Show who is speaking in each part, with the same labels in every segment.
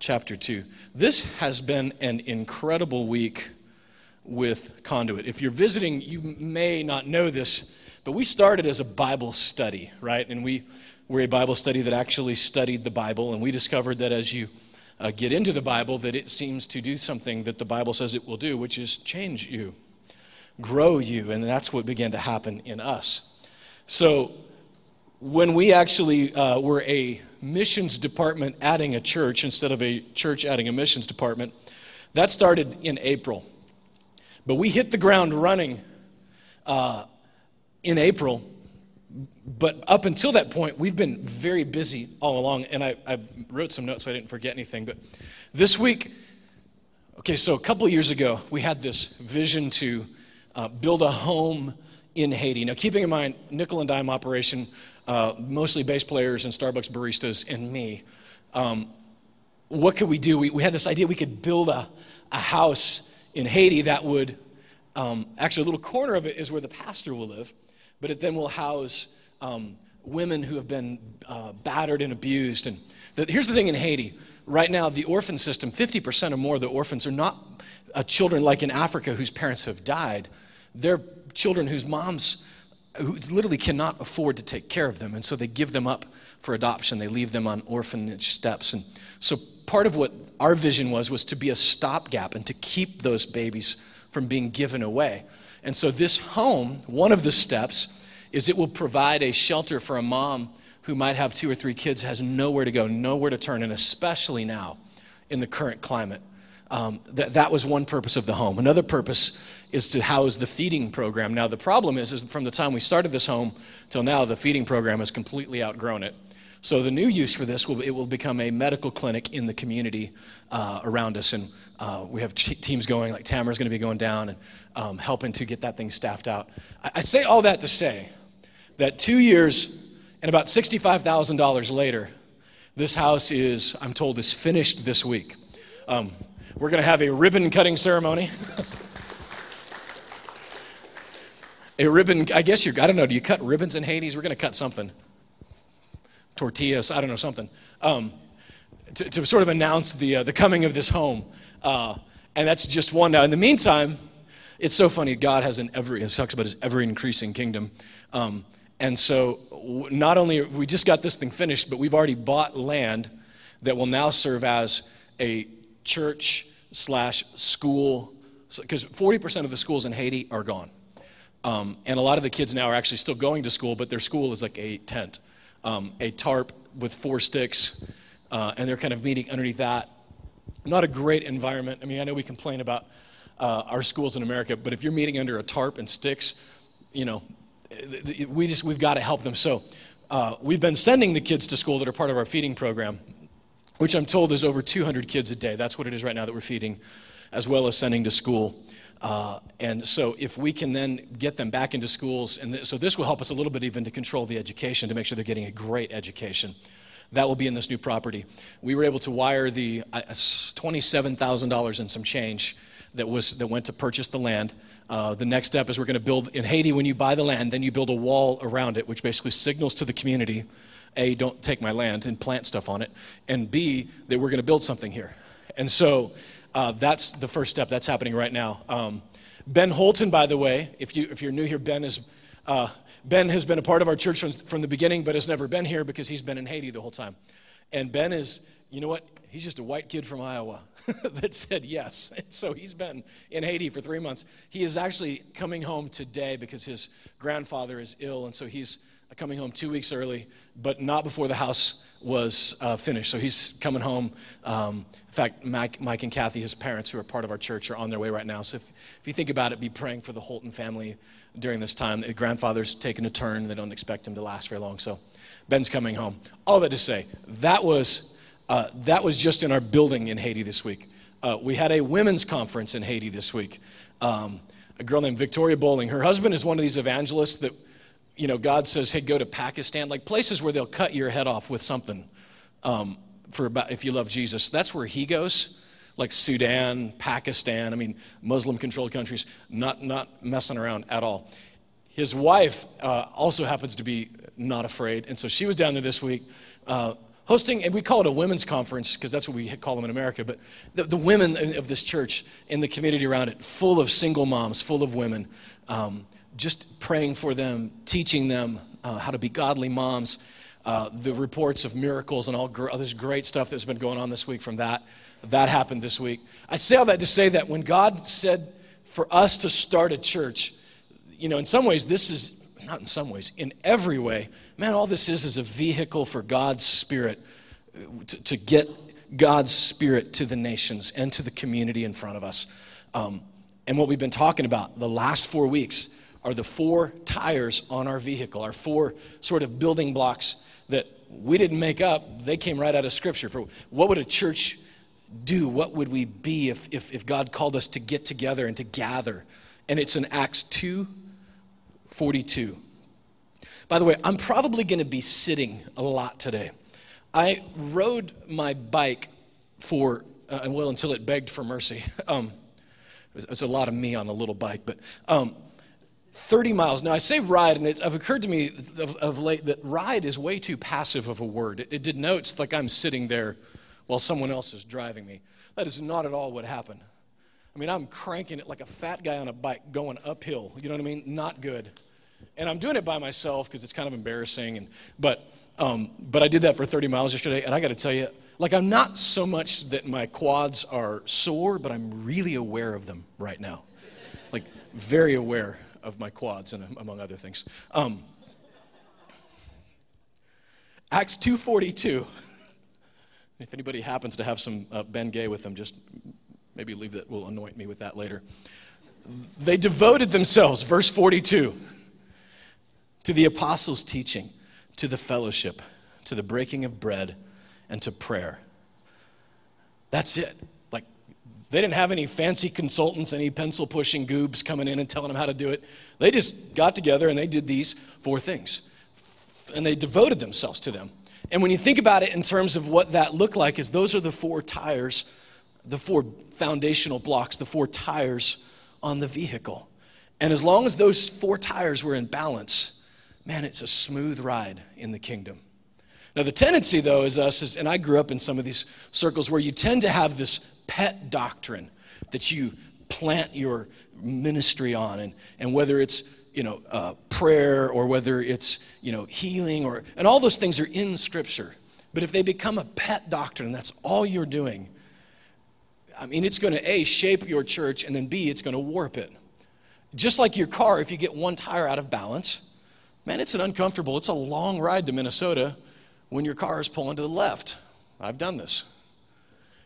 Speaker 1: chapter 2. This has been an incredible week with Conduit. If you're visiting, you may not know this, but we started as a Bible study, right? And we were a Bible study that actually studied the Bible, and we discovered that as you uh, get into the Bible, that it seems to do something that the Bible says it will do, which is change you, grow you, and that's what began to happen in us. So when we actually uh, were a missions department adding a church instead of a church adding a missions department, that started in April. But we hit the ground running uh, in April. But up until that point, we've been very busy all along. And I, I wrote some notes so I didn't forget anything. But this week, okay, so a couple years ago, we had this vision to uh, build a home in Haiti. Now, keeping in mind, nickel and dime operation, uh, mostly bass players and Starbucks baristas and me. Um, what could we do? We, we had this idea we could build a, a house in Haiti that would, um, actually, a little corner of it is where the pastor will live, but it then will house um, women who have been uh, battered and abused. And the, here's the thing in Haiti right now, the orphan system 50% or more of the orphans are not uh, children like in Africa whose parents have died. They're children whose moms who literally cannot afford to take care of them. And so they give them up for adoption. They leave them on orphanage steps. And so part of what our vision was was to be a stopgap and to keep those babies from being given away. And so this home, one of the steps is it will provide a shelter for a mom who might have two or three kids has nowhere to go, nowhere to turn, and especially now in the current climate. Um, that, that was one purpose of the home. Another purpose is to house the feeding program. Now, the problem is, is from the time we started this home till now, the feeding program has completely outgrown it. So the new use for this will it will become a medical clinic in the community uh, around us, and uh, we have t- teams going. Like Tamara's going to be going down and um, helping to get that thing staffed out. I, I say all that to say that two years and about sixty-five thousand dollars later, this house is, I'm told, is finished this week. Um, we're going to have a ribbon cutting ceremony. a ribbon, I guess you're, I don't know, do you cut ribbons in Haiti? We're going to cut something. Tortillas, I don't know, something. Um, to, to, sort of announce the, uh, the coming of this home. Uh, and that's just one now. In the meantime, it's so funny. God has an ever, it talks about his ever increasing kingdom. Um, and so not only, we just got this thing finished, but we've already bought land that will now serve as a church slash school, because 40% of the schools in Haiti are gone. Um, and a lot of the kids now are actually still going to school, but their school is like a tent, um, a tarp with four sticks, uh, and they're kind of meeting underneath that. Not a great environment. I mean, I know we complain about uh, our schools in America, but if you're meeting under a tarp and sticks, you know, we just we've got to help them. So uh, we've been sending the kids to school that are part of our feeding program, which I'm told is over 200 kids a day. That's what it is right now that we're feeding, as well as sending to school. Uh, and so, if we can then get them back into schools, and th- so this will help us a little bit even to control the education to make sure they're getting a great education. That will be in this new property. We were able to wire the uh, $27,000 and some change that, was, that went to purchase the land. Uh, the next step is we're going to build in Haiti, when you buy the land, then you build a wall around it, which basically signals to the community A, don't take my land and plant stuff on it, and B, that we're going to build something here. And so, uh, that's the first step. That's happening right now. Um, ben Holton, by the way, if, you, if you're new here, Ben is. Uh, ben has been a part of our church from, from the beginning, but has never been here because he's been in Haiti the whole time. And Ben is, you know what? He's just a white kid from Iowa that said yes. And So he's been in Haiti for three months. He is actually coming home today because his grandfather is ill, and so he's coming home two weeks early, but not before the house was uh, finished. So he's coming home. Um, in fact, Mike, Mike, and Kathy, his parents, who are part of our church, are on their way right now. So if, if you think about it, be praying for the Holton family during this time. The grandfather's taking a turn. They don't expect him to last very long. So Ben's coming home. All that to say, that was, uh, that was just in our building in Haiti this week. Uh, we had a women's conference in Haiti this week. Um, a girl named Victoria Bowling. Her husband is one of these evangelists that you know, God says, hey, go to Pakistan, like places where they'll cut your head off with something um, for about, if you love Jesus. That's where he goes, like Sudan, Pakistan, I mean, Muslim controlled countries, not, not messing around at all. His wife uh, also happens to be not afraid, and so she was down there this week. Uh, hosting, and we call it a women's conference because that's what we call them in America, but the, the, women of this church in the community around it, full of single moms, full of women, um, just praying for them, teaching them uh, how to be godly moms. Uh, the reports of miracles and all gr- this great stuff that's been going on this week from that. That happened this week. I say all that to say that when God said for us to start a church, you know, in some ways, this is not in some ways, in every way, man, all this is is a vehicle for God's Spirit to, to get God's Spirit to the nations and to the community in front of us. Um, and what we've been talking about the last four weeks are the four tires on our vehicle, our four sort of building blocks that we didn't make up. They came right out of Scripture. For what would a church do? What would we be if, if, if God called us to get together and to gather? And it's in Acts 2 42. By the way, I'm probably going to be sitting a lot today. I rode my bike for, uh, well, until it begged for mercy. Um, it's a lot of me on a little bike, but um, 30 miles. Now, I say ride, and it's I've occurred to me of, of, late that ride is way too passive of a word. It, it denotes like I'm sitting there while someone else is driving me. That is not at all what happened. I mean, I'm cranking it like a fat guy on a bike going uphill. You know what I mean? Not good. And I'm doing it by myself because it's kind of embarrassing. And, but, um, but I did that for 30 miles yesterday, and I got to tell you, like, I'm not so much that my quads are sore, but I'm really aware of them right now. Like, very aware of my quads, and among other things. Um, Acts 2.42. If anybody happens to have some uh, Ben Gay with them, just maybe leave that, will anoint me with that later. They devoted themselves, verse 42, to the apostles' teaching, to the fellowship, to the breaking of bread, and to prayer. That's it. They didn't have any fancy consultants, any pencil pushing goobs coming in and telling them how to do it. They just got together and they did these four things. And they devoted themselves to them. And when you think about it in terms of what that looked like, is those are the four tires, the four foundational blocks, the four tires on the vehicle. And as long as those four tires were in balance, man, it's a smooth ride in the kingdom. Now, the tendency, though, is us, is, and I grew up in some of these circles where you tend to have this pet doctrine that you plant your ministry on, and, and whether it's you know uh, prayer or whether it's you know healing or and all those things are in Scripture. But if they become a pet doctrine, that's all you're doing. I mean, it's going to a shape your church, and then b it's going to warp it. Just like your car, if you get one tire out of balance, man, it's an uncomfortable. It's a long ride to Minnesota when your car is pulling to the left. I've done this.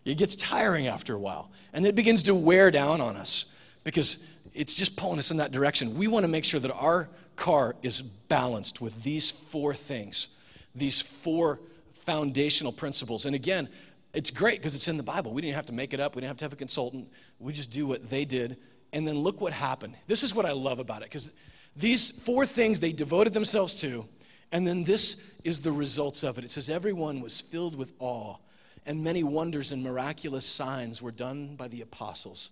Speaker 1: It gets tiring after a while, and it begins to wear down on us because it's just pulling us in that direction. We want to make sure that our car is balanced with these four things, these four foundational principles. And again, it's great because it's in the Bible. We didn't have to make it up, we didn't have to have a consultant. We just do what they did. And then look what happened. This is what I love about it because these four things they devoted themselves to, and then this is the results of it. It says, Everyone was filled with awe, and many wonders and miraculous signs were done by the apostles.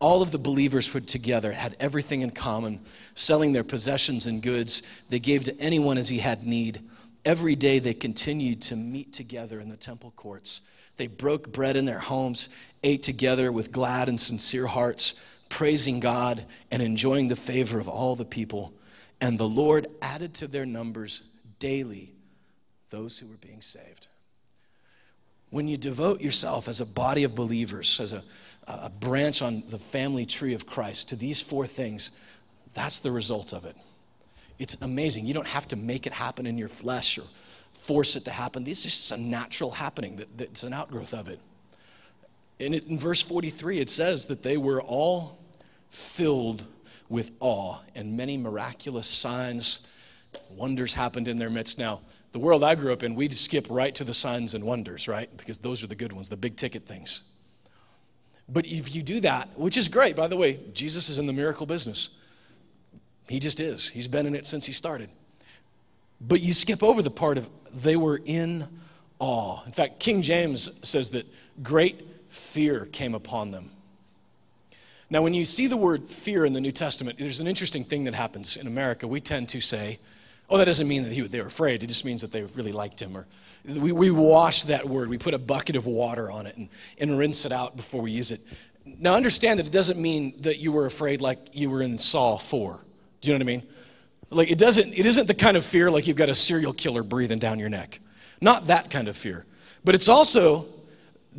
Speaker 1: All of the believers were together, had everything in common, selling their possessions and goods. They gave to anyone as he had need. Every day they continued to meet together in the temple courts. They broke bread in their homes, ate together with glad and sincere hearts, praising God and enjoying the favor of all the people. And the Lord added to their numbers daily those who were being saved. When you devote yourself as a body of believers, as a, a branch on the family tree of Christ to these four things, that's the result of it. It's amazing. You don't have to make it happen in your flesh or force it to happen. This is just a natural happening, that, that's an outgrowth of it. And it, in verse 43, it says that they were all filled with awe, and many miraculous signs Wonders happened in their midst. Now, the world I grew up in, we'd skip right to the signs and wonders, right? Because those are the good ones, the big ticket things. But if you do that, which is great, by the way, Jesus is in the miracle business. He just is. He's been in it since he started. But you skip over the part of they were in awe. In fact, King James says that great fear came upon them. Now, when you see the word fear in the New Testament, there's an interesting thing that happens in America. We tend to say, Oh, that doesn't mean that he, they were afraid. It just means that they really liked him. Or we, we wash that word. We put a bucket of water on it and, and rinse it out before we use it. Now, understand that it doesn't mean that you were afraid like you were in Saw 4. Do you know what I mean? Like, it doesn't, it isn't the kind of fear like you've got a serial killer breathing down your neck. Not that kind of fear. But it's also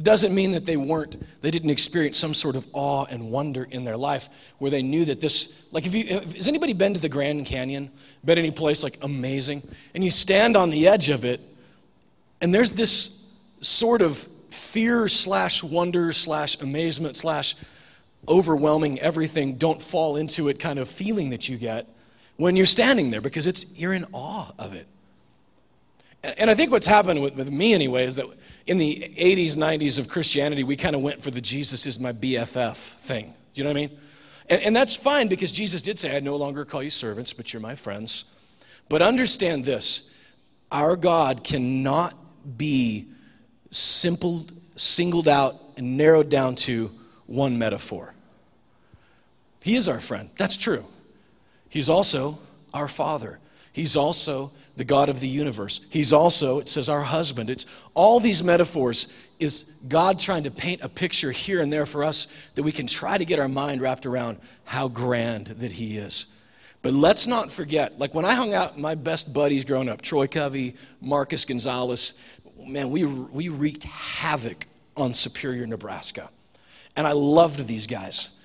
Speaker 1: doesn't mean that they weren't they didn't experience some sort of awe and wonder in their life where they knew that this like if you has anybody been to the grand canyon? Been any place like amazing? And you stand on the edge of it and there's this sort of fear slash wonder slash amazement slash overwhelming everything don't fall into it kind of feeling that you get when you're standing there because it's you're in awe of it and i think what's happened with, with me anyway is that in the 80s, 90s of Christianity, we kind of went for the Jesus is my BFF thing. Do you know what I mean? And, and that's fine because Jesus did say, I no longer call you servants, but you're my friends. But understand this our God cannot be simple, singled out and narrowed down to one metaphor. He is our friend. That's true. He's also our Father. He's also the God of the universe. He's also, it says, our husband. It's all these metaphors is God trying to paint a picture here and there for us that we can try to get our mind wrapped around how grand that He is. But let's not forget, like when I hung out, my best buddies growing up, Troy Covey, Marcus Gonzalez, man, we, we wreaked havoc on Superior, Nebraska. And I loved these guys.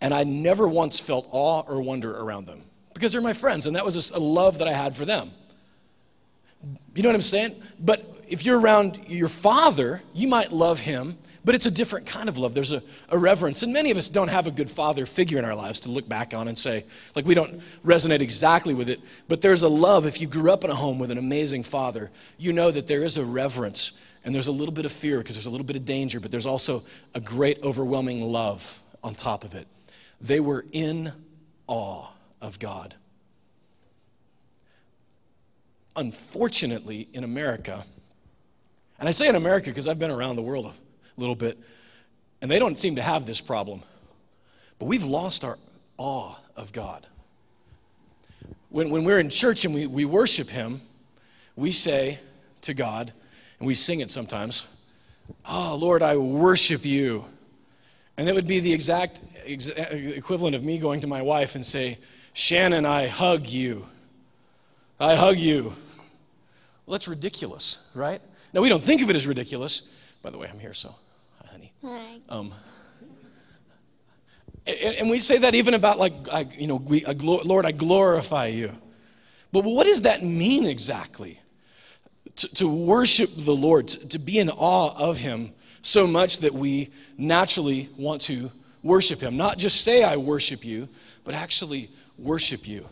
Speaker 1: And I never once felt awe or wonder around them because they're my friends, and that was a love that I had for them. You know what I'm saying? But if you're around your father, you might love him, but it's a different kind of love. There's a, a, reverence. And many of us don't have a good father figure in our lives to look back on and say, like, we don't resonate exactly with it. But there's a love. If you grew up in a home with an amazing father, you know that there is a reverence and there's a little bit of fear because there's a little bit of danger, but there's also a great, overwhelming love on top of it. They were in awe of God unfortunately, in America, and I say in America because I've been around the world a little bit, and they don't seem to have this problem, but we've lost our awe of God. When, when we're in church and we, we worship Him, we say to God, and we sing it sometimes, Oh, Lord, I worship you. And that would be the exact ex- equivalent of me going to my wife and say, Shannon, I hug you. I hug you. Well, that's ridiculous, right? Now, we don't think of it as ridiculous. By the way, I'm here, so hi, honey. Hi. Um, and, we say that even about, like, I, you know, we, I, Lord, I glorify you. But what does that mean exactly? To, to worship the Lord, to, to be in awe of Him so much that we naturally want to worship Him. Not just say, I worship you, but actually worship you.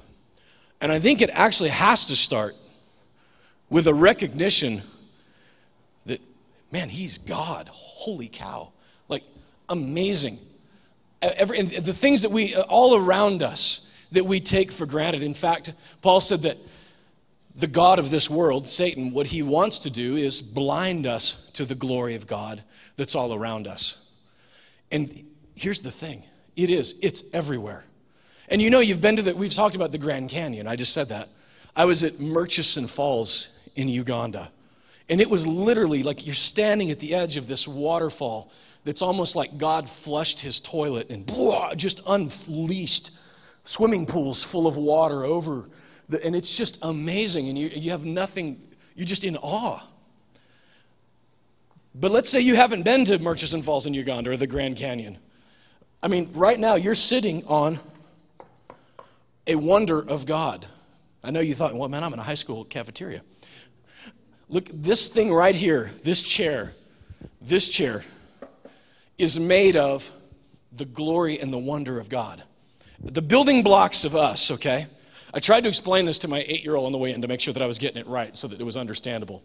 Speaker 1: And I think it actually has to start with a recognition that, man, he's God. Holy cow. Like, amazing. Every, the things that we, all around us, that we take for granted. In fact, Paul said that the God of this world, Satan, what he wants to do is blind us to the glory of God that's all around us. And here's the thing it is, it's everywhere. And you know, you've been to the, we've talked about the Grand Canyon. I just said that. I was at Murchison Falls in Uganda. And it was literally like you're standing at the edge of this waterfall that's almost like God flushed his toilet and blah, just unleashed swimming pools full of water over. The, and it's just amazing. And you, you have nothing, you're just in awe. But let's say you haven't been to Murchison Falls in Uganda or the Grand Canyon. I mean, right now you're sitting on a wonder of God. I know you thought, well, man, I'm in a high school cafeteria. Look, this thing right here, this chair, this chair is made of the glory and the wonder of God. The building blocks of us, okay? I tried to explain this to my eight year old on the way in to make sure that I was getting it right so that it was understandable.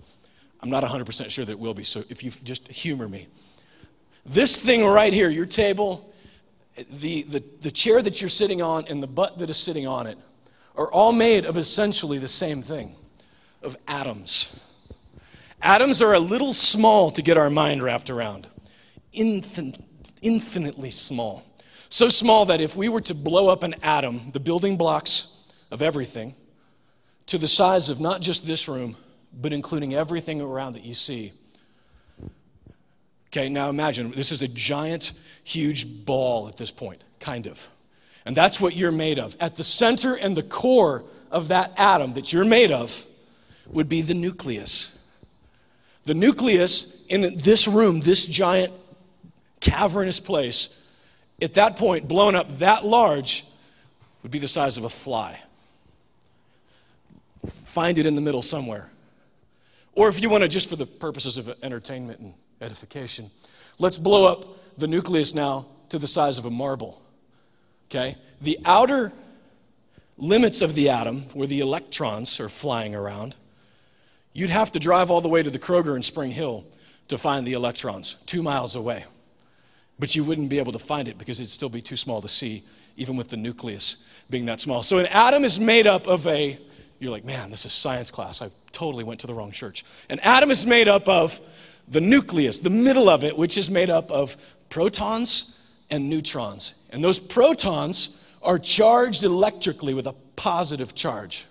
Speaker 1: I'm not 100% sure that it will be, so if you just humor me. This thing right here, your table, the, the, the chair that you're sitting on, and the butt that is sitting on it, are all made of essentially the same thing of atoms. Atoms are a little small to get our mind wrapped around, Infin- infinitely small. So small that if we were to blow up an atom, the building blocks of everything, to the size of not just this room, but including everything around that you see. Okay, now imagine this is a giant, huge ball at this point, kind of. And that's what you're made of. At the center and the core of that atom that you're made of would be the nucleus. The nucleus in this room, this giant cavernous place, at that point, blown up that large, would be the size of a fly. Find it in the middle somewhere. Or if you want to, just for the purposes of entertainment and edification, let's blow up the nucleus now to the size of a marble. Okay? The outer limits of the atom, where the electrons are flying around, you'd have to drive all the way to the Kroger in Spring Hill to find the electrons, two miles away. But you wouldn't be able to find it because it'd still be too small to see, even with the nucleus being that small. So an atom is made up of a, you're like, man, this is science class. I totally went to the wrong church. An atom is made up of the nucleus, the middle of it, which is made up of protons and neutrons. And those protons are charged electrically with a positive charge.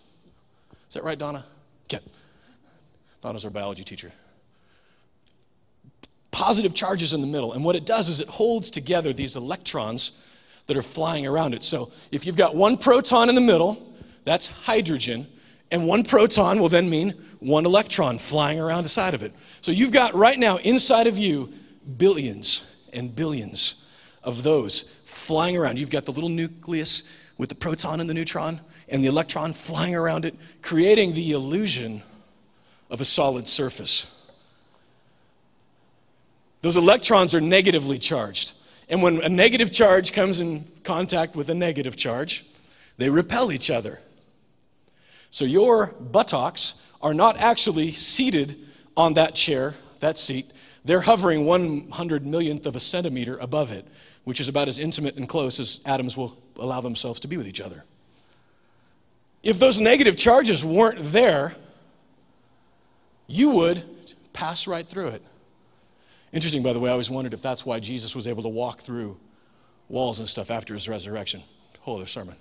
Speaker 1: Is that right, Donna? Okay. Donna's our biology teacher. Positive charges in the middle. And what it does is it holds together these electrons that are flying around it. So if you've got one proton in the middle, that's hydrogen, and one proton will then mean one electron flying around inside of it. So you've got right now inside of you billions and billions of those flying around. You've got the little nucleus with the proton and the neutron and the electron flying around it, creating the illusion of a solid surface. Those electrons are negatively charged. And when a negative charge comes in contact with a negative charge, they repel each other. So your buttocks are not actually seated on that chair, that seat. They're hovering 100 millionth of a centimeter above it, which is about as intimate and close as atoms will allow themselves to be with each other. If those negative charges weren't there, you would pass right through it. Interesting, by the way, I always wondered if that's why Jesus was able to walk through walls and stuff after his resurrection. Whole other sermon.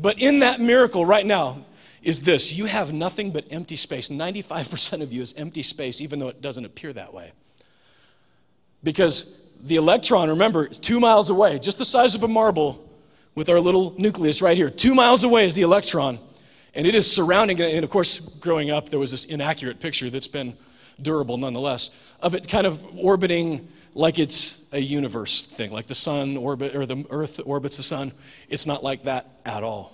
Speaker 1: But in that miracle right now is this you have nothing but empty space. 95% of you is empty space, even though it doesn't appear that way. Because the electron, remember, is two miles away, just the size of a marble with our little nucleus right here. Two miles away is the electron. And it is surrounding it. And of course, growing up, there was this inaccurate picture that's been durable nonetheless of it kind of orbiting like it's a universe thing, like the sun orbit or the earth orbits the sun. It's not like that at all.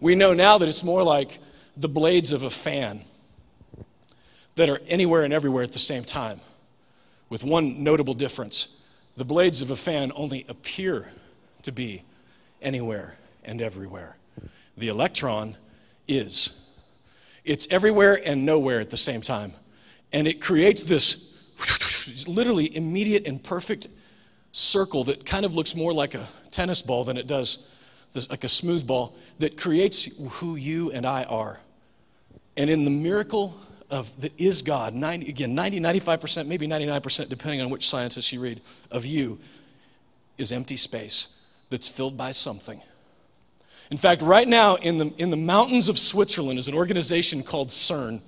Speaker 1: We know now that it's more like the blades of a fan that are anywhere and everywhere at the same time, with one notable difference. The blades of a fan only appear to be anywhere and everywhere. The electron is. It's everywhere and nowhere at the same time. And it creates this literally immediate and perfect circle that kind of looks more like a tennis ball than it does this, like a smooth ball that creates who you and I are. And in the miracle of that is God, 90, again, 90, 95%, maybe 99%, depending on which scientist you read, of you is empty space that's filled by something. In fact, right now in the, in the mountains of Switzerland is an organization called CERN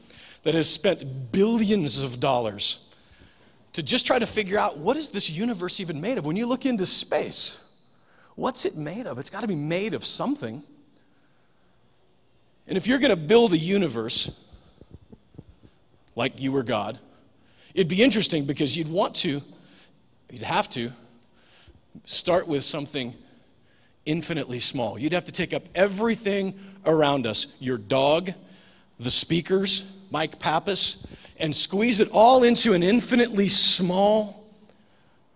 Speaker 1: that has spent billions of dollars to just try to figure out what is this universe even made of? When you look into space, what's it made of? It's got to be made of something. And if you're going to build a universe like you were God, it'd be interesting because you'd want to, you'd have to, start with something infinitely small. You'd have to take up everything around us your dog, the speakers, Mike Pappas, and squeeze it all into an infinitely small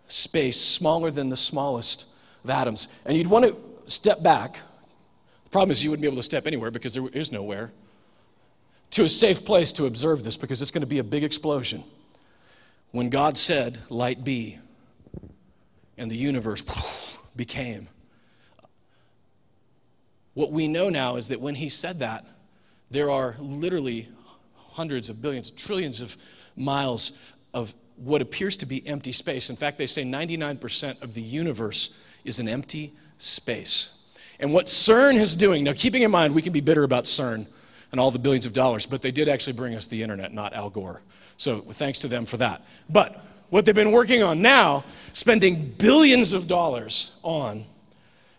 Speaker 1: space, smaller than the smallest of atoms. And you'd want to step back. The problem is you wouldn't be able to step anywhere because there is nowhere to a safe place to observe this because it's going to be a big explosion. When God said, Light be, and the universe became. What we know now is that when He said that, there are literally hundreds of billions, trillions of miles of what appears to be empty space. In fact, they say 99% of the universe is an empty space. And what CERN is doing, now keeping in mind we can be bitter about CERN and all the billions of dollars, but they did actually bring us the internet, not Al Gore. So thanks to them for that. But what they've been working on now, spending billions of dollars on,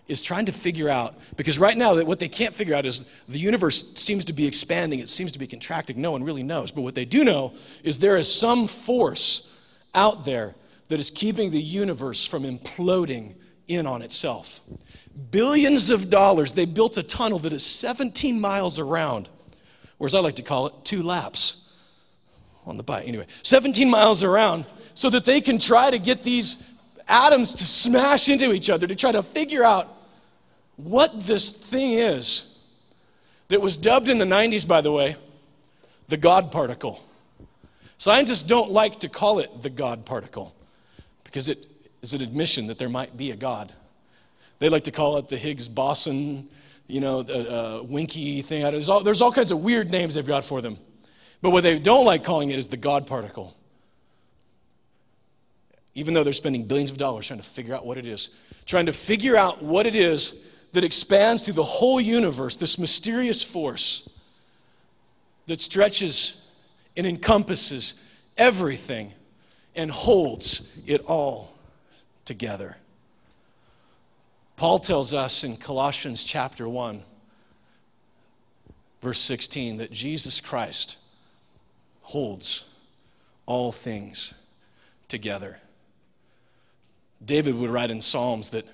Speaker 1: is trying to figure out, because right now, what they can't figure out is the universe seems to be expanding, it seems to be contracting. No one really knows. But what they do know is there is some force out there that is keeping the universe from imploding in on itself. Billions of dollars, they built a tunnel that is 17 miles around, or as I like to call it, two laps on the bike. Anyway, 17 miles around so that they can try to get these atoms to smash into each other to try to figure out what this thing is that was dubbed in the 90s, by the way, the God particle. Scientists don't like to call it the God particle because it is an admission that there might be a God. They like to call it the Higgs boson, you know, uh, winky thing. There's all, there's all kinds of weird names they've got for them. But what they don't like calling it is the God particle. Even though they're spending billions of dollars trying to figure out what it is, trying to figure out what it is that expands through the whole universe, this mysterious force that stretches and encompasses everything and holds it all together. Paul tells us in Colossians chapter 1, verse 16, that Jesus Christ holds all things together. David would write in Psalms that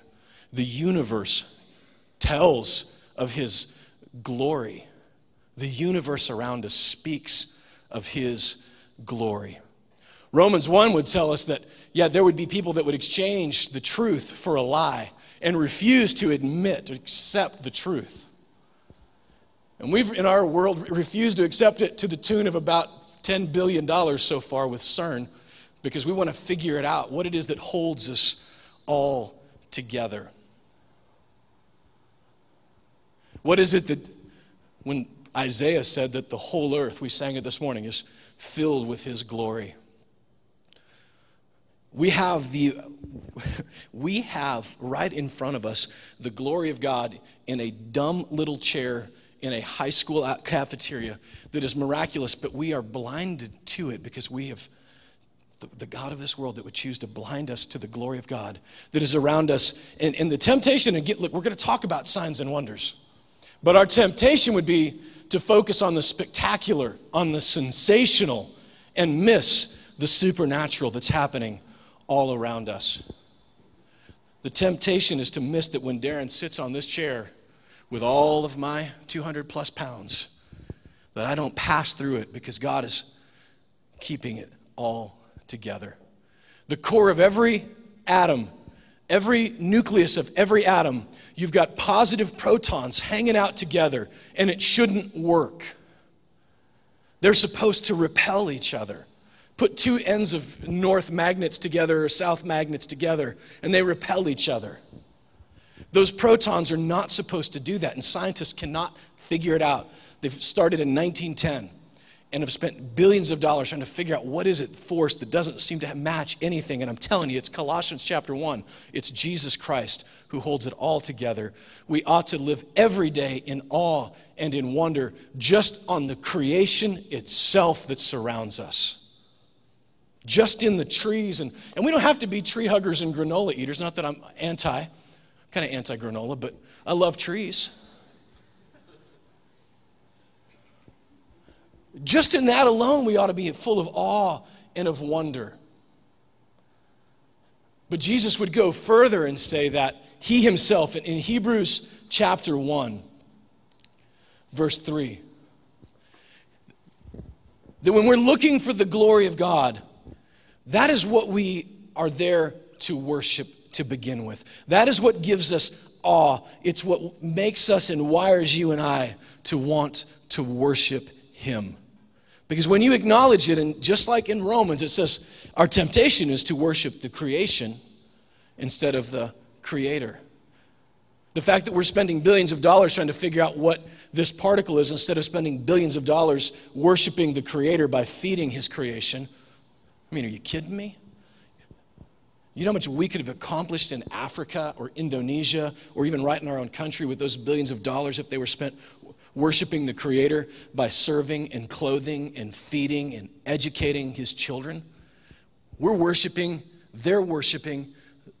Speaker 1: the universe tells of his glory. The universe around us speaks of his glory. Romans 1 would tell us that, yeah, there would be people that would exchange the truth for a lie and refuse to admit, to accept the truth. And we've, in our world, refused to accept it to the tune of about $10 billion so far with CERN because we want to figure it out what it is that holds us all together. What is it that, when Isaiah said that the whole earth, we sang it this morning, is filled with his glory? We have the we have right in front of us the glory of God in a dumb little chair in a high school cafeteria that is miraculous, but we are blinded to it because we have the, God of this world that would choose to blind us to the glory of God that is around us. And, and the temptation, and get, look, we're going to talk about signs and wonders, but our temptation would be to focus on the spectacular, on the sensational, and miss the supernatural that's happening all around us. The temptation is to miss that when Darren sits on this chair with all of my 200 plus pounds, that I don't pass through it because God is keeping it all together. The core of every atom, every nucleus of every atom, you've got positive protons hanging out together, and it shouldn't work. They're supposed to repel each other. Put two ends of north magnets together or south magnets together, and they repel each other. Those protons are not supposed to do that, and scientists cannot figure it out. They've started in 1910 and have spent billions of dollars trying to figure out what is it force that doesn't seem to match anything. And i'm telling you it's colossians chapter 1 it's jesus christ who holds it all together. We ought to live every day in awe and in wonder just on the creation itself that surrounds us. Just in the trees. And, and we don't have to be tree huggers and granola eaters. Not that i'm anti kind of anti granola but i love trees Just in that alone, we ought to be full of awe and of wonder. But Jesus would go further and say that he himself, in Hebrews chapter 1, verse 3, that when we're looking for the glory of God, that is what we are there to worship to begin with. That is what gives us awe. It's what makes us and wires you and I to want to worship Him. Because when you acknowledge it, and just like in Romans, it says our temptation is to worship the creation instead of the creator. The fact that we're spending billions of dollars trying to figure out what this particle is instead of spending billions of dollars worshiping the creator by feeding his creation. I mean, are you kidding me? You know how much we could have accomplished in Africa or Indonesia or even right in our own country with those billions of dollars if they were spent worshiping the Creator by serving and clothing and feeding and educating His children? We're worshiping, they're worshiping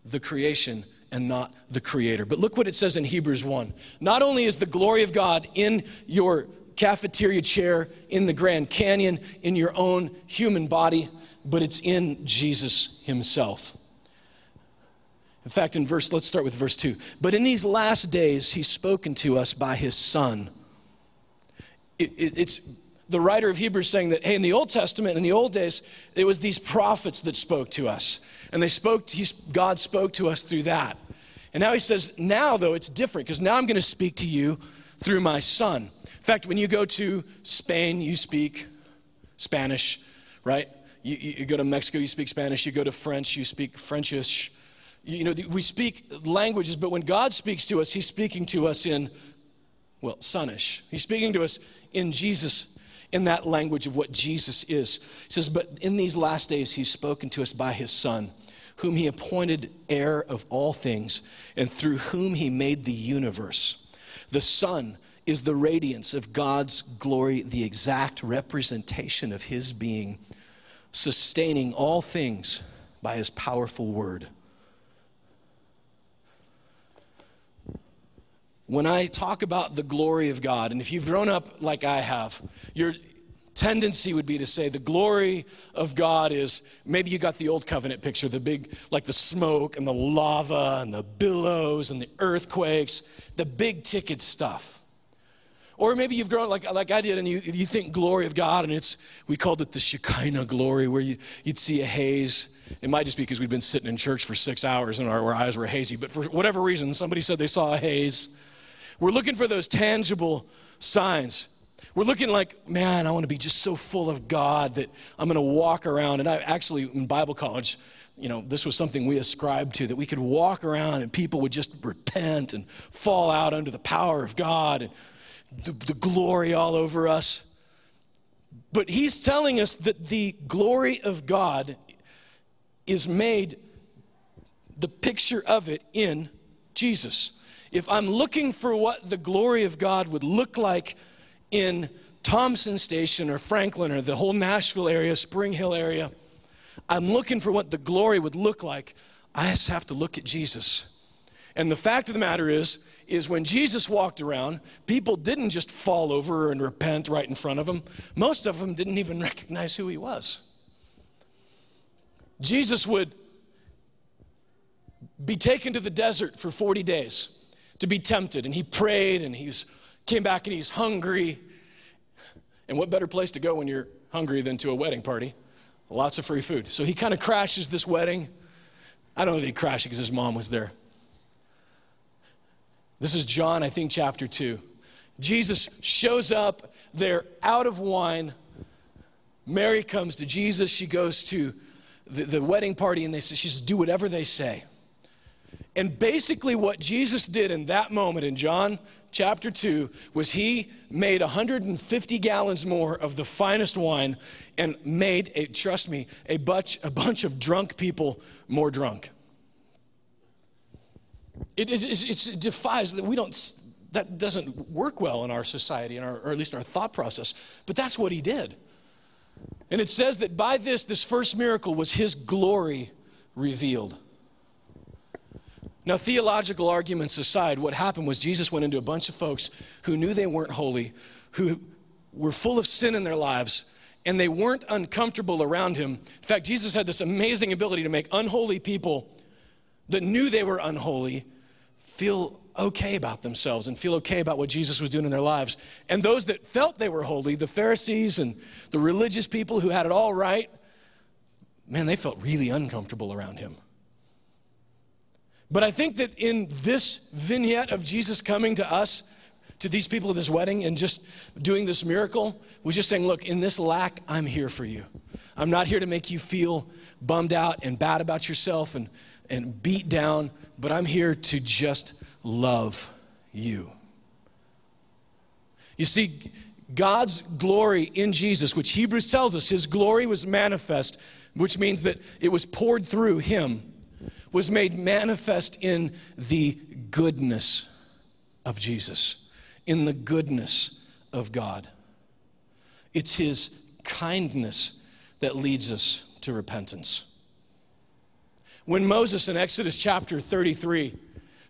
Speaker 1: the creation and not the Creator. But look what it says in Hebrews 1. Not only is the glory of God in your cafeteria chair, in the Grand Canyon, in your own human body, but it's in Jesus Himself. In fact, in verse, let's start with verse 2. But in these last days, He's spoken to us by His Son. It, it, it's the writer of Hebrews saying that, hey, in the Old Testament, in the old days, it was these prophets that spoke to us. And they spoke, God spoke to us through that. And now he says, now though, it's different because now I'm going to speak to you through my son. In fact, when you go to Spain, you speak Spanish, right? You, you, go to Mexico, you speak Spanish. You go to French, you speak Frenchish. You, know, we speak languages, but when God speaks to us, He's speaking to us in, well, Sonish. He's speaking to us in Jesus, in that language of what Jesus is. He says, But in these last days, He's spoken to us by His Son, whom He appointed heir of all things, and through whom He made the universe. The Son is the radiance of God's glory, the exact representation of His being sustaining all things by his powerful word. When I talk about the glory of God, and if you've grown up like I have, your tendency would be to say the glory of God is maybe you got the old covenant picture, the big, like the smoke and the lava and the billows and the earthquakes, the big ticket stuff. Or maybe you've grown like, like I did and you, you think glory of God and it's, we called it the Shekinah glory where you, you'd see a haze. It might just be because we'd been sitting in church for six hours and our, our eyes were hazy, but for whatever reason, somebody said they saw a haze. We're looking for those tangible signs. We're looking like, man, I want to be just so full of God that I'm going to walk around. And I actually, in Bible college, you know, this was something we ascribed to that we could walk around and people would just repent and fall out under the power of God. And the, the glory all over us. But he's telling us that the glory of God is made, the picture of it in Jesus. If I'm looking for what the glory of God would look like in Thompson Station or Franklin or the whole Nashville area, Spring Hill area, I'm looking for what the glory would look like. I just have to look at Jesus. And the fact of the matter is, is when Jesus walked around, people didn't just fall over and repent right in front of him. Most of them didn't even recognize who he was. Jesus would be taken to the desert for 40 days to be tempted, and he prayed and he came back and he's hungry. And what better place to go when you're hungry than to a wedding party? Lots of free food. So he kind of crashes this wedding. I don't know that he crashed because his mom was there. This is John, I think, chapter 2. Jesus shows up, they're out of wine. Mary comes to Jesus. She goes to the, the wedding party and they say, she says, do whatever they say. And basically, what Jesus did in that moment in John chapter 2 was he made 150 gallons more of the finest wine and made, a, trust me, a bunch, a bunch of drunk people more drunk. It, it, it, defies that we don't, that doesn't work well in our society, in our, or at least in our thought process. But that's what he did. And it says that by this, this first miracle was his glory revealed. Now, theological arguments aside, what happened was Jesus went into a bunch of folks who knew they weren't holy, who were full of sin in their lives, and they weren't uncomfortable around him. In fact, Jesus had this amazing ability to make unholy people that knew they were unholy feel okay about themselves and feel okay about what Jesus was doing in their lives. And those that felt they were holy, the Pharisees and the religious people who had it all right, man, they felt really uncomfortable around him. But I think that in this vignette of Jesus coming to us, to these people at this wedding, and just doing this miracle, was just saying, Look, in this lack, I'm here for you. I'm not here to make you feel bummed out and bad about yourself and and beat down, but I'm here to just love you. You see, God's glory in Jesus, which Hebrews tells us his glory was manifest, which means that it was poured through him. Was made manifest in the goodness of Jesus, in the goodness of God. It's His kindness that leads us to repentance. When Moses in Exodus chapter 33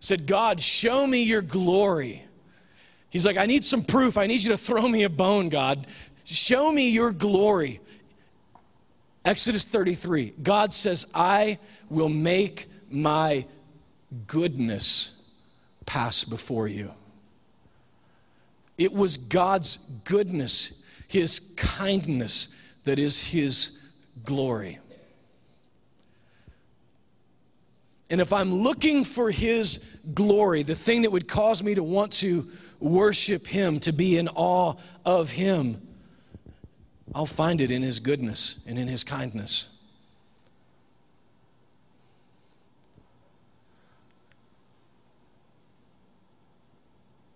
Speaker 1: said, God, show me your glory, he's like, I need some proof. I need you to throw me a bone, God. Show me your glory. Exodus 33, God says, I will make my goodness pass before you. It was God's goodness, His kindness, that is His glory. And if I'm looking for His glory, the thing that would cause me to want to worship Him, to be in awe of Him, I'll find it in His goodness and in His kindness.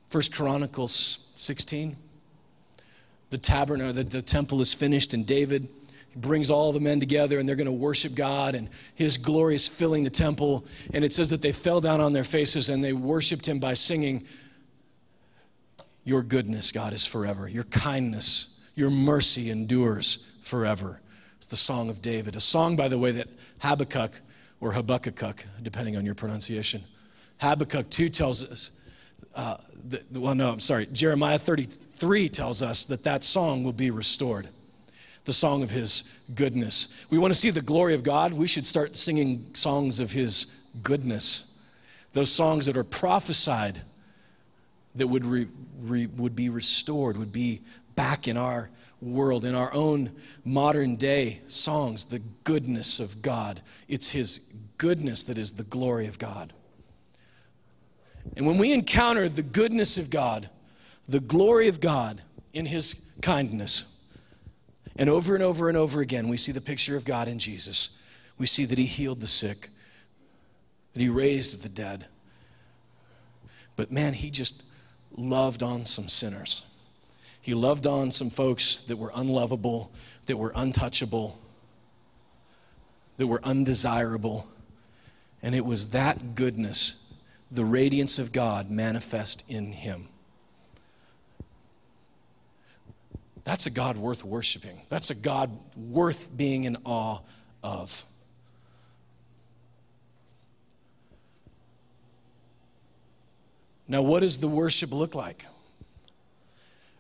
Speaker 1: First Chronicles 16. The tabernacle, the, the temple is finished, and David brings all the men together and they're going to worship God, and his glory is filling the temple. And it says that they fell down on their faces and they worshiped him by singing, Your goodness, God, is forever. Your kindness, your mercy endures forever. It's the song of David. A song, by the way, that Habakkuk or Habakkuk, depending on your pronunciation, Habakkuk 2 tells us uh, the, well, no, I'm sorry. Jeremiah 33 tells us that that song will be restored the song of his goodness. We want to see the glory of God. We should start singing songs of his goodness. Those songs that are prophesied that would, re, re, would be restored, would be back in our world, in our own modern day songs, the goodness of God. It's his goodness that is the glory of God. And when we encounter the goodness of God, the glory of God in His kindness, and over and over and over again, we see the picture of God in Jesus. We see that He healed the sick, that He raised the dead. But man, He just loved on some sinners. He loved on some folks that were unlovable, that were untouchable, that were undesirable. And it was that goodness the radiance of God manifest in him. That's a God worth worshiping. That's a God worth being in awe of. Now, what does the worship look like?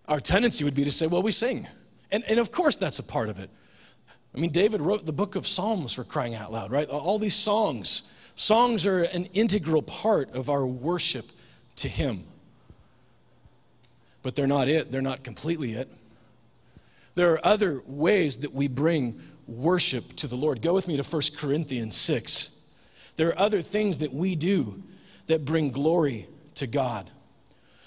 Speaker 1: Our tendency would be to say, well, we sing. And, and of course, that's a part of it. I mean, David wrote the book of Psalms for crying out loud, right? All these songs Songs are an integral part of our worship to Him. But they're not it, they're not completely it. There are other ways that we bring worship to the Lord. Go with me to 1 Corinthians 6. There are other things that we do that bring glory to God.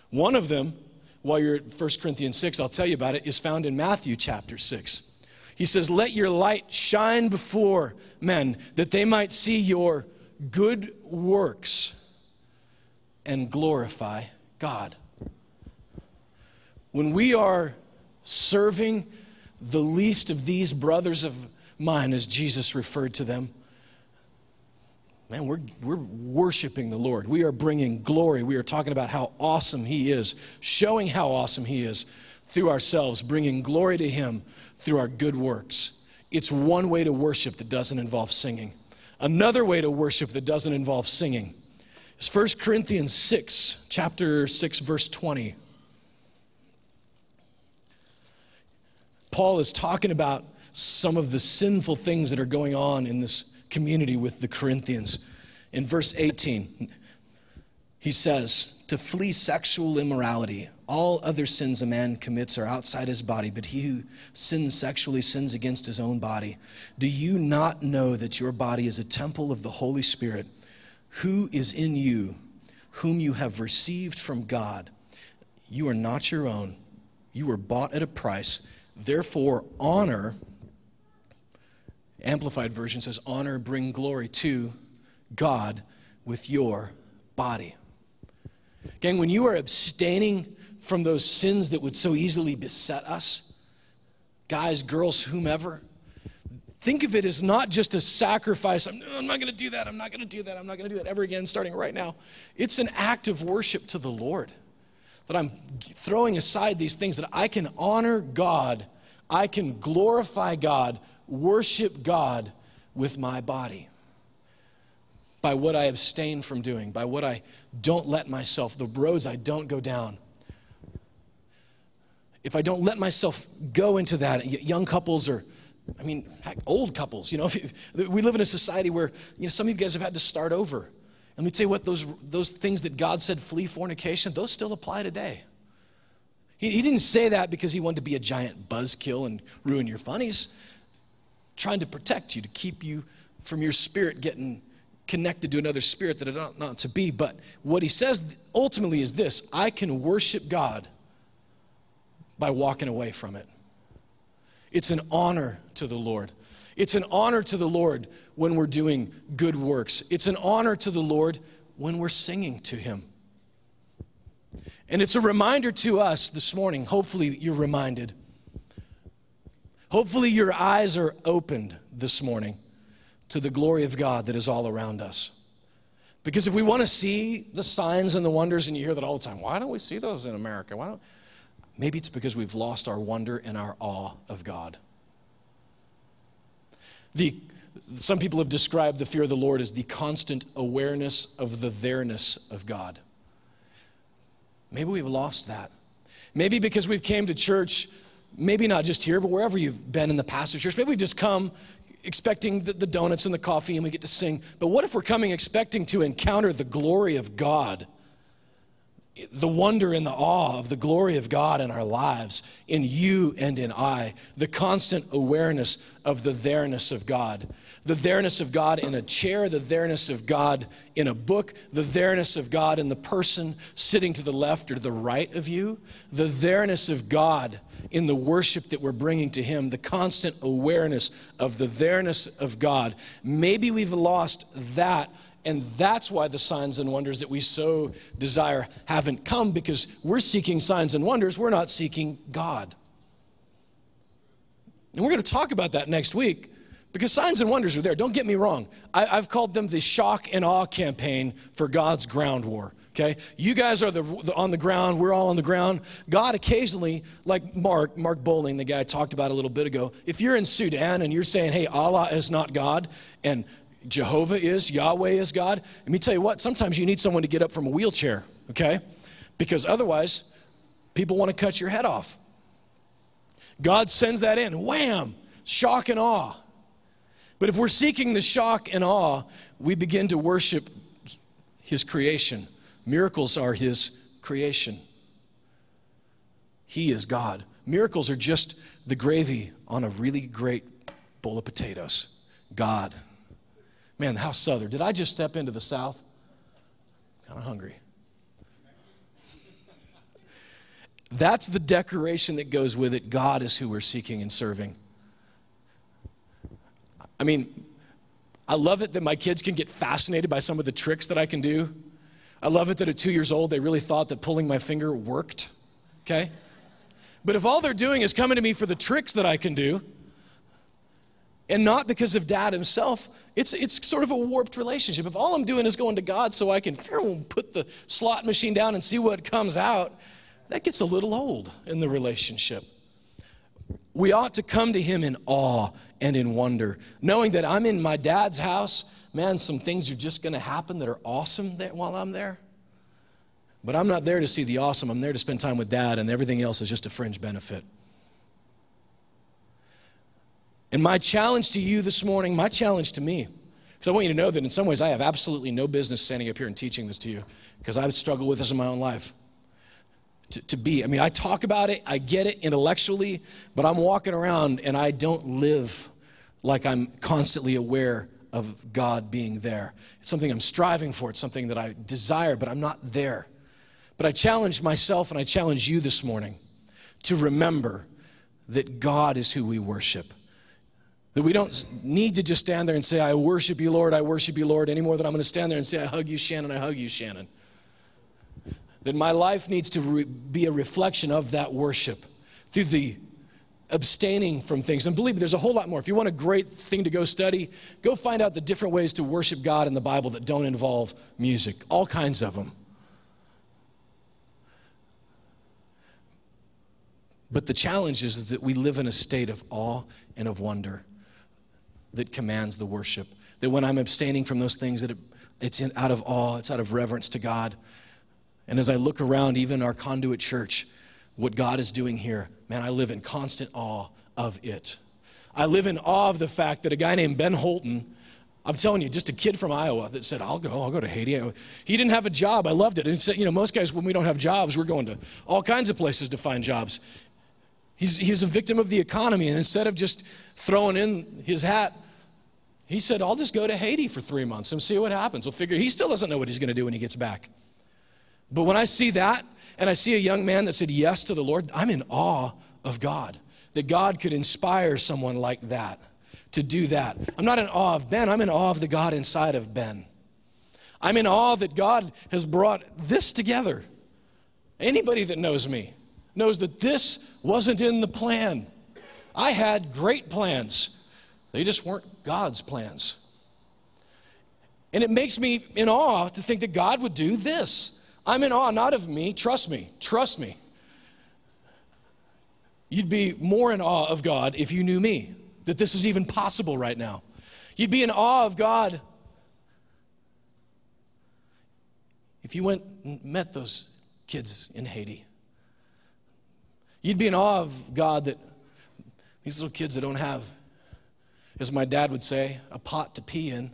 Speaker 1: One of them, while you're at 1 Corinthians 6, I'll tell you about it, is found in Matthew chapter 6. He says, Let your light shine before men, that they might see your good works and glorify God. When we are serving the least of these brothers of mine, as Jesus referred to them, man, we're, we're worshiping the Lord. We are bringing glory. We are talking about how awesome He is, showing how awesome He is through ourselves, bringing glory to Him through our good works. It's one way to worship that doesn't involve singing. Another way to worship that doesn't involve singing is 1 Corinthians 6, chapter 6, verse 20. Paul is talking about some of the sinful things that are going on in this community with the Corinthians. In verse 18, he says, To flee sexual immorality, all other sins a man commits are outside his body, but he who sins sexually sins against his own body. Do you not know that your body is a temple of the Holy Spirit, who is in you, whom you have received from God? You are not your own. You were bought at a price. Therefore, honor, Amplified Version says, honor, bring glory to God with your body. Gang, when you are abstaining from those sins that would so easily beset us, guys, girls, whomever, think of it as not just a sacrifice. I'm, I'm not going to do that. I'm not going to do that. I'm not going to do that ever again, starting right now. It's an act of worship to the Lord that I'm throwing aside these things that I can honor God, I can glorify God, worship God with my body by what I abstain from doing, by what I don't let myself, the roads I don't go down. If I don't let myself go into that, young couples or, I mean, heck, old couples, you know, we live in a society where, you know, some of you guys have had to start over. And let me tell you what, those, those things that God said, flee fornication, those still apply today. He, he didn't say that because he wanted to be a giant buzzkill and ruin your fun. He's trying to protect you, to keep you from your spirit getting connected to another spirit that it ought not to be. But what he says ultimately is this I can worship God by walking away from it. It's an honor to the Lord. It's an honor to the Lord when we're doing good works. It's an honor to the Lord when we're singing to Him. And it's a reminder to us this morning. Hopefully, you're reminded. Hopefully, your eyes are opened this morning to the glory of God that is all around us. Because if we want to see the signs and the wonders, and you hear that all the time, why don't we see those in America? Why don't? Maybe it's because we've lost our wonder and our awe of God. The, some people have described the fear of the Lord as the constant awareness of the there-ness of God. Maybe we've lost that. Maybe because we've came to church, maybe not just here, but wherever you've been in the pastor church, maybe we've just come expecting the, the donuts and the coffee and we get to sing. But what if we're coming expecting to encounter the glory of God? The wonder and the awe of the glory of God in our lives, in you and in I, the constant awareness of the there-ness of God. The there-ness of God in a chair, the there-ness of God in a book, the there-ness of God in the person sitting to the left or to the right of you, the there-ness of God in the worship that we're bringing to Him, the constant awareness of the there-ness of God. Maybe we've lost that, and that's why the signs and wonders that we so desire haven't come because we're seeking signs and wonders, we're not seeking God. And we're going to talk about that next week because signs and wonders are there. Don't get me wrong. I, have called them the shock and awe campaign for God's ground war okay you guys are the, the, on the ground we're all on the ground god occasionally like mark mark bowling the guy i talked about a little bit ago if you're in sudan and you're saying hey allah is not god and jehovah is yahweh is god let me tell you what sometimes you need someone to get up from a wheelchair okay because otherwise people want to cut your head off god sends that in wham shock and awe but if we're seeking the shock and awe we begin to worship his creation Miracles are His creation. He is God. Miracles are just the gravy on a really great bowl of potatoes. God. Man, how southern. Did I just step into the South? Kind of hungry. That's the decoration that goes with it. God is who we're seeking and serving. I mean, I love it that my kids can get fascinated by some of the tricks that I can do. I love it that at two years old, they really thought that pulling my finger worked, okay? But if all they're doing is coming to me for the tricks that I can do, and not because of dad himself, it's, it's sort of a warped relationship. If all I'm doing is going to God so I can put the slot machine down and see what comes out, that gets a little old in the relationship. We ought to come to Him in awe and in wonder, knowing that I'm in my dad's house man, some things are just going to happen that are awesome while I'm there. But I'm not there to see the awesome. I'm there to spend time with dad, and everything else is just a fringe benefit. And my challenge to you this morning, my challenge to me, because I want you to know that in some ways I have absolutely no business standing up here and teaching this to you, because I've struggled with this in my own life. To, to be, I mean, I talk about it, I get it intellectually, but I'm walking around and I don't live like I'm constantly aware of God being there. It's something I'm striving for, it's something that I desire, but I'm not there. But I challenge myself and I challenge you this morning to remember that God is who we worship. That we don't need to just stand there and say, I worship you, Lord, I worship you, Lord, any more than I'm going to stand there and say, I hug you, Shannon, I hug you, Shannon. That my life needs to re- be a reflection of that worship through the abstaining from things. And believe me, there's a whole lot more. If you want a great thing to go study, go find out the different ways to worship God in the Bible that don't involve music, all kinds of them. But the challenge is that we live in a state of awe and of wonder that commands the worship. That when I'm abstaining from those things, that it, it's in, out of awe, it's out of reverence to God. And as I look around, even our conduit church, what God is doing here, man, I live in constant awe of it. I live in awe of the fact that a guy named Ben Holton, I'm telling you, just a kid from Iowa that said, I'll go, I'll go to Haiti. He didn't have a job. I loved it. And said, you know, most guys, when we don't have jobs, we're going to all kinds of places to find jobs. He's, he's a victim of the economy. And instead of just throwing in his hat, he said, I'll just go to Haiti for three months and see what happens. We'll figure, he still doesn't know what he's going to do when he gets back. But when I see that, and I see a young man that said yes to the Lord, I'm in awe of God. That God could inspire someone like that to do that. I'm not in awe of Ben, I'm in awe of the God inside of Ben. I'm in awe that God has brought this together. Anybody that knows me knows that this wasn't in the plan. I had great plans, they just weren't God's plans. And it makes me in awe to think that God would do this. I'm in awe not of me, trust me, trust me. You'd be more in awe of God if you knew me, that this is even possible right now. You'd be in awe of God if you went and met those kids in Haiti. You'd be in awe of God that these little kids that don't have, as my dad would say, a pot to pee in,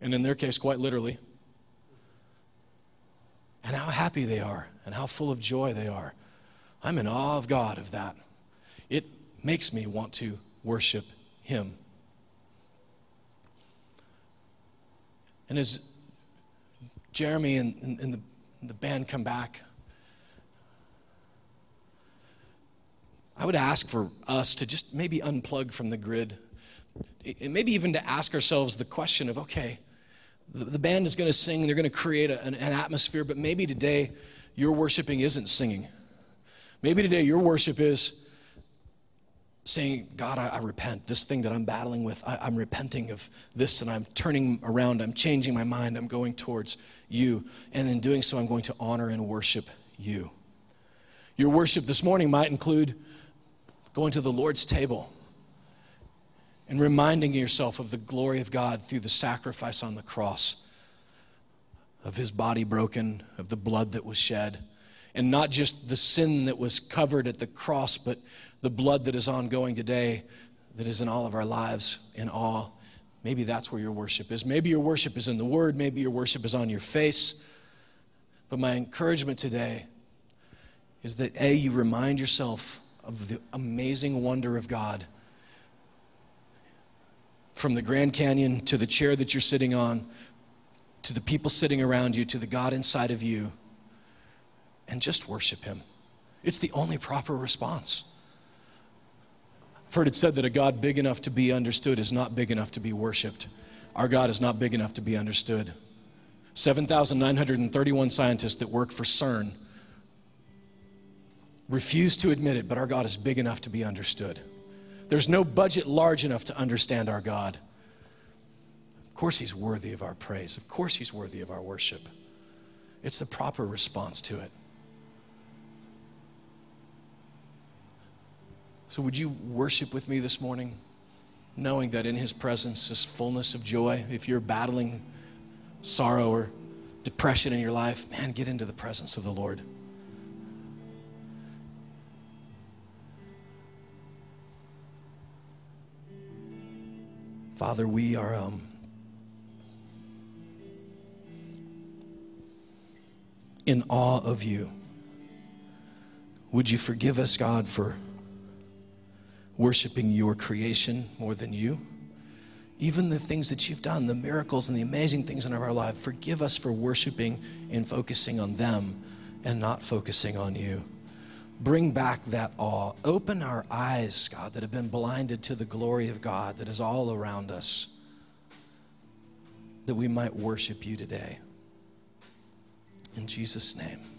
Speaker 1: and in their case, quite literally and how happy they are and how full of joy they are. I'm in awe of God of that. It makes me want to worship Him. And as Jeremy and, and, the, the band come back, I would ask for us to just maybe unplug from the grid. And maybe even to ask ourselves the question of okay, the, the band is going to sing, they're going to create a, an, an atmosphere, but maybe today your worshiping isn't singing. Maybe today your worship is saying, God, I, I, repent. This thing that I'm battling with, I, I'm repenting of this and I'm turning around. I'm changing my mind. I'm going towards you. And in doing so, I'm going to honor and worship you. Your worship this morning might include going to the Lord's table and reminding yourself of the glory of God through the sacrifice on the cross, of his body broken, of the blood that was shed, and not just the sin that was covered at the cross, but the blood that is ongoing today, that is in all of our lives, in awe. Maybe that's where your worship is. Maybe your worship is in the Word, maybe your worship is on your face. But my encouragement today is that A, you remind yourself of the amazing wonder of God from the Grand Canyon to the chair that you're sitting on, to the people sitting around you, to the God inside of you, and just worship Him. It's the only proper response. I've heard it said that a God big enough to be understood is not big enough to be worshiped. Our God is not big enough to be understood. 7,931 scientists that work for CERN refuse to admit it, but our God is big enough to be understood. There's no budget large enough to understand our God. Of course, He's worthy of our praise. Of course, He's worthy of our worship. It's the proper response to it. So, would you worship with me this morning, knowing that in His presence is fullness of joy? If you're battling sorrow or depression in your life, man, get into the presence of the Lord. Father, we are um, in awe of you. Would you forgive us, God, for worshiping your creation more than you? Even the things that you've done, the miracles and the amazing things in our life, forgive us for worshiping and focusing on them and not focusing on you. Bring back that awe. Open our eyes, God, that have been blinded to the glory of God that is all around us, that we might worship you today. In Jesus' name.